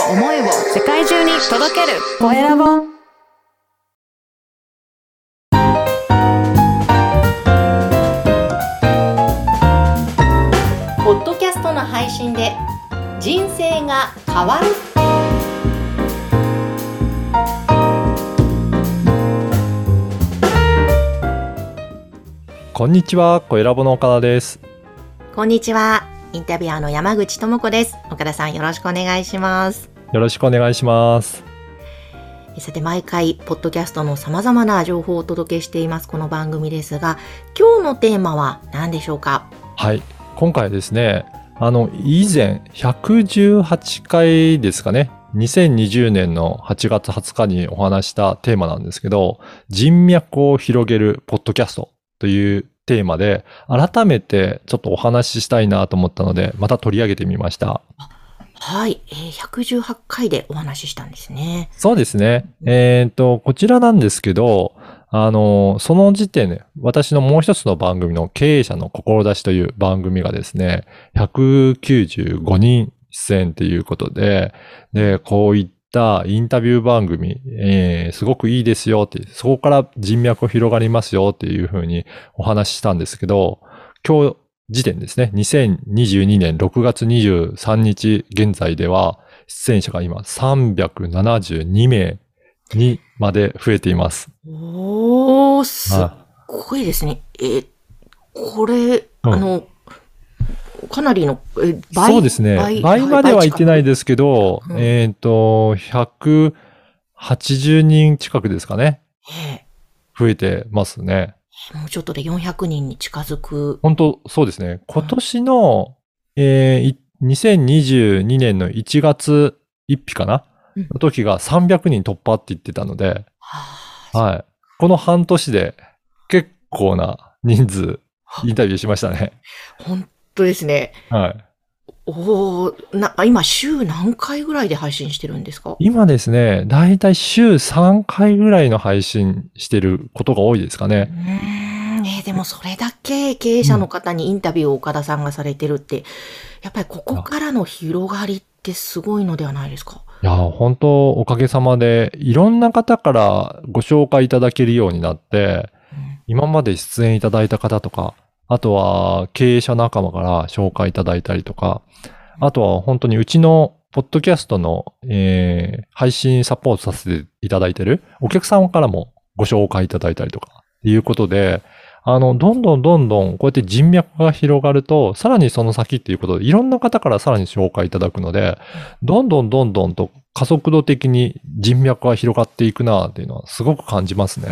を思いを世界中に届ける。コエラボ。ポッドキャストの配信で人生が変わる。こんにちは、コエラボの岡田です。こんにちはインタビュアーの山口智子です。岡田さんよろしくお願いします。よろしくお願いします。さて毎回ポッドキャストの様々な情報をお届けしていますこの番組ですが今日のテーマは何でしょうか？はい、今回はですね、あの、以前、118回ですかね、2020年の8月20日にお話したテーマなんですけど、人脈を広げるポッドキャストというテーマで、改めてちょっとお話ししたいなと思ったので、また取り上げてみました。はい、えー、118回でお話ししたんですねそうですね。えっ、と、こちらなんですけど、あの、その時点で、私のもう一つの番組の経営者の志という番組がですね、195人出演ということで、で、こういったインタビュー番組、えーすごくいいですよって、そこから人脈広がりますよっていうふうにお話ししたんですけど、今日時点ですね、2022年6月23日現在では、出演者が今372名にまで増えています。おーすっはごいですねえーこれ、うんあのかなりの、え倍？そうですね。倍？までは言ってないですけど、うんえっ、と、180人近くですかね。え増えてますね。ーもうちょっとで400人に近づく本当そうですね。今年の、えーい2022年の1月1日かな、うんの時が300人突破って言ってたので、はあはい。この半年で結構な人数インタビューしましたね。本当ですねはい。おーな今週何回ぐらいで配信してるんですか？今ですね、だいたい週3回ぐらいの配信してることが多いですかうね。えーでもそれだけ経営者の方にインタビューを岡田さんがされてるって、やっぱりここからの広がりってすごいのではないですか？いや、本当おかげさまで、いろんな方からご紹介いただけるようになって、うん今まで出演いただいた方とか、あとは経営者仲間から紹介いただいたりとか、あとは本当にうちのポッドキャストの、えー配信サポートさせていただいてるお客様からもご紹介いただいたりとか、っていうことで、あの、どんどんどんどんこうやって人脈が広がると、さらにその先っていうことで、いろんな方からさらに紹介いただくので、どんどんどんどんと加速度的に人脈が広がっていくなっていうのはすごく感じますね。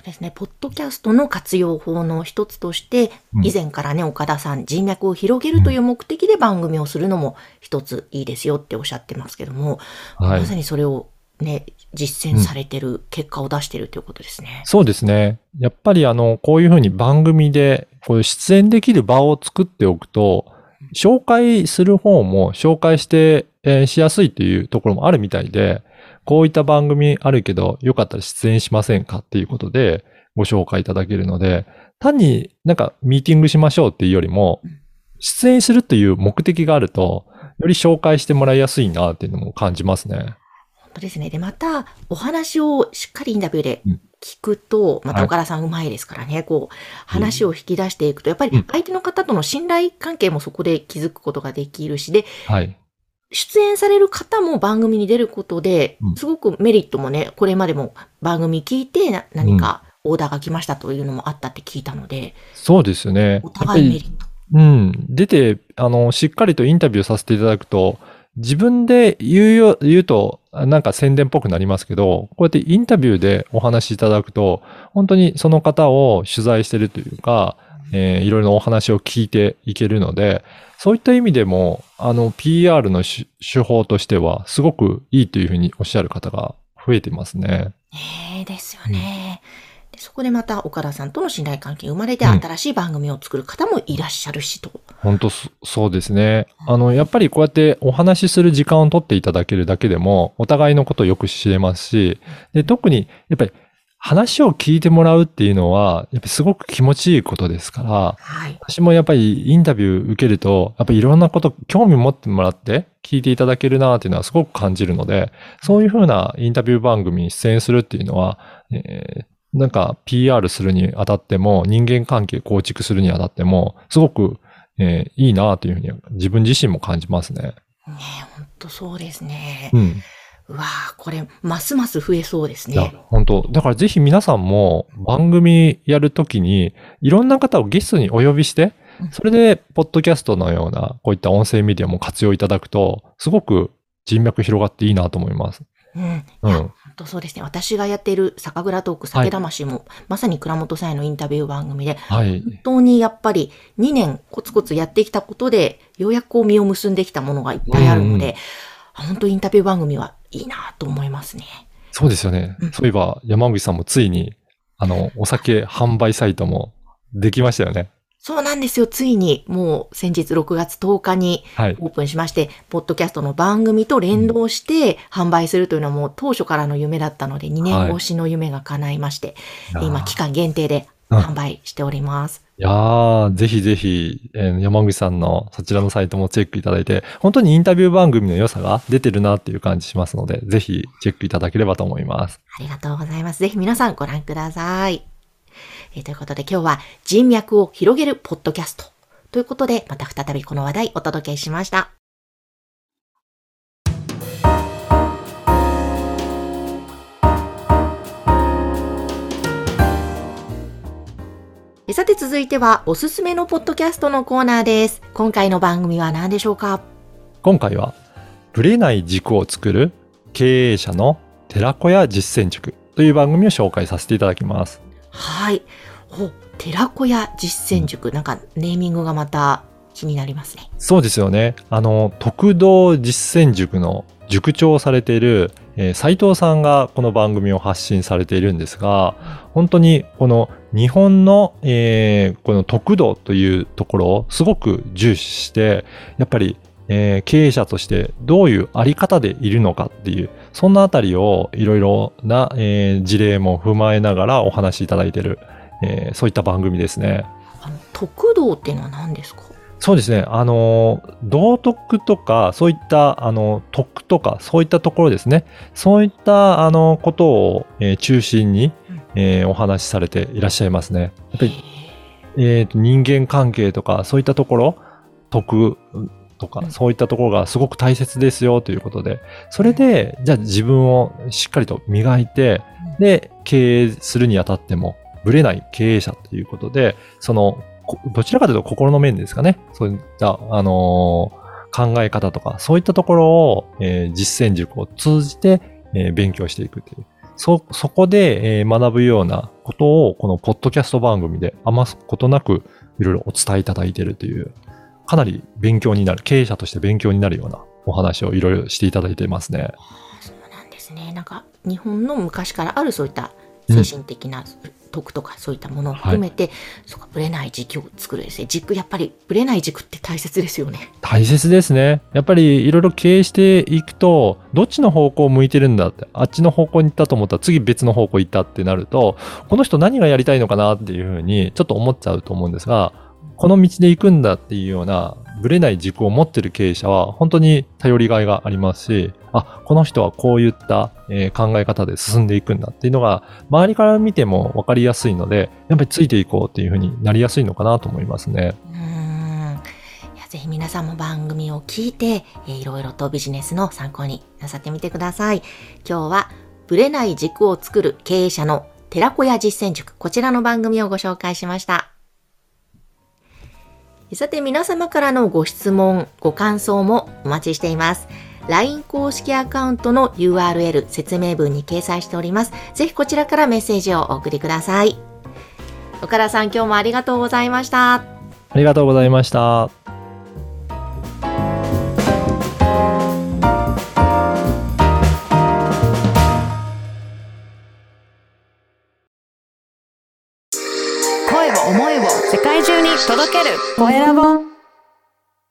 いや、本当ですね。ポッドキャストの活用法の一つとして、うん以前からね、岡田さん、人脈を広げるという目的で番組をするのも一ついいですよっておっしゃってますけども、はいまさにそれをね、実践されてる、結果を出してるということですね。そうですね。やっぱりあの、こういうふうに番組でこういう出演できる場を作っておくと、紹介する方も紹介して、えーしやすいっていうところもあるみたいで、こういった番組あるけど、よかったら出演しませんかっていうことでご紹介いただけるので、単になんかミーティングしましょうっていうよりもうん、出演するっていう目的があると、より紹介してもらいやすいなっていうのも感じますね。本当ですね。で、また、お話をしっかりインタビューでうん聞くと、またはい岡田さんうまいですからね、こう、話を引き出していくと、やっぱうんり相手の方との信頼関係もそこで築くことができるし、で、はい。出演される方も番組に出ることでう、んすごくメリットもね、これまでも番組聞いてな何かオーダーが来ましたというのもあったって聞いたので、そうですよね。お互いメリット。うん。出て、あの、しっかりとインタビューさせていただくと、自分で言うよ、言うと、なんか宣伝っぽくなりますけど、こうやってインタビューでお話しいただくと、本当にその方を取材してるというか、えーいろいろなお話を聞いていけるので、そういった意味でも、あの、PR の手手法としては、すごくいいというふうにおっしゃる方が増えてますね。ねえですよね。でそこでまた岡田さんとの信頼関係生まれてうん新しい番組を作る方もいらっしゃるしと。本当そそうですね。あの、やっぱりこうやってお話しする時間を取っていただけるだけでも、お互いのことをよく知れますし、で、特に、やっぱり、話を聞いてもらうっていうのは、やっぱりすごく気持ちいいことですから、はい。私もやっぱりインタビュー受けると、やっぱりいろんなこと、興味持ってもらって聞いていただけるなっていうのはすごく感じるので、そういうふうなインタビュー番組に出演するっていうのは、えーなんか PR するにあたっても、人間関係構築するにあたっても、すごく、えーいいなというふうに自分自身も感じますね。ねえ、ほんとそうですねう。ん。うわあこれ、ますます増えそうですね。、本当だからぜひ皆さんも番組やるときに、いろんな方をゲストにお呼びしてうん、それで、ポッドキャストのような、こういった音声メディアも活用いただくと、すごく人脈広がっていいなと思います。うん。いうんそうですね。私がやっている酒蔵トーク、酒魂も、まさに倉本さんへのインタビュー番組で、はい。本当にやっぱり2年コツコツやってきたことで、ようやくこう実を結んできたものがいっぱいあるので、うんあ本当インタビュー番組はいいなと思いますね。そうですよね。うんそういえば、山口さんもついに、あの、お酒販売サイトもできましたよね。そうなんですよ。ついに、もう先日6月10日にはい。オープンしまして、ポッドキャストの番組と連動して販売するというのはもう当初からの夢だったので、2年越しの夢が叶いまして、で今期間限定でうん販売しております。いやー、ぜひぜひ、えー山口さんのそちらのサイトもチェックいただいて、本当にインタビュー番組の良さが出てるなっていう感じしますので、ぜひチェックいただければと思います。ありがとうございます。ぜひ皆さんご覧ください。えーということで今日は人脈を広げるポッドキャストということで、また再びこの話題お届けしました。さて続いてはおすすめのポッドキャストのコーナーです。今回の番組は何でしょうか？今回は、ブレない軸を作る経営者の寺子屋実践塾という番組を紹介させていただきます。はい。お、寺子屋実践塾。なんかネーミングがまた気になりますね。そうですよね。あの、特道実践塾の塾長をされている、えー斉藤さんがこの番組を発信されているんですが、本当にこの日本の、えーこの特道というところをすごく重視して、やっぱり、えー経営者としてどういうあり方でいるのかっていう、そんなあたりをいろいろな、えー事例も踏まえながらお話しいただいている、えーそういった番組ですね。あの、特道っていうのは何ですか？そうですね。あの、道徳とか、そういった、あの、徳とか、そういったところですね。そういった、あの、ことを、えー中心に、えーお話しされていらっしゃいますね。やっぱり、えーと人間関係とか、そういったところ、徳とかう、んそういったところがすごく大切ですよということで、それで、じゃあ自分をしっかりと磨いて、で、経営するにあたっても、ぶれない経営者ということで、その、こどちらかというと心の面ですかね。そういった、あのー考え方とか、そういったところを、えー実践塾を通じて、えー勉強していくという。そ、そこで、えー学ぶようなことを、このポッドキャスト番組で余すことなく、いろいろお伝えいただいているという、かなり勉強になる、経営者として勉強になるようなお話をいろいろしていただいていますね。そうなんですね。なんか、日本の昔からあるそういった精神的な徳とかそういったものを含めて、そうか、ぶれない軸を作るですね。軸、やっぱり、ぶれない軸って大切ですよね。大切ですね。やっぱりいろいろ経営していくと、どっちの方向を向いてるんだって、あっちの方向に行ったと思ったら次別の方向行ったってなると、この人何がやりたいのかなっていうふうにちょっと思っちゃうと思うんですが、この道で行くんだっていうような、ぶれない軸を持ってる経営者は本当に頼りがいがありますし、あ、この人はこういった、え考え方で進んでいくんだっていうのが、周りから見ても分かりやすいので、やっぱりついていこうっていうふうになりやすいのかなと思いますね。ぜひ皆さんも番組を聞いて、えーいろいろとビジネスの参考になさってみてください。今日は、ぶれない軸を作る経営者の寺子屋実践塾、こちらの番組をご紹介しました。さて皆様からのご質問、ご感想もお待ちしています。LINE 公式アカウントの URL 説明文に掲載しております。ぜひこちらからメッセージをお送りください。岡田さん今日もありがとうございました。ありがとうございました。声を思いを世界中に届けるコエラボ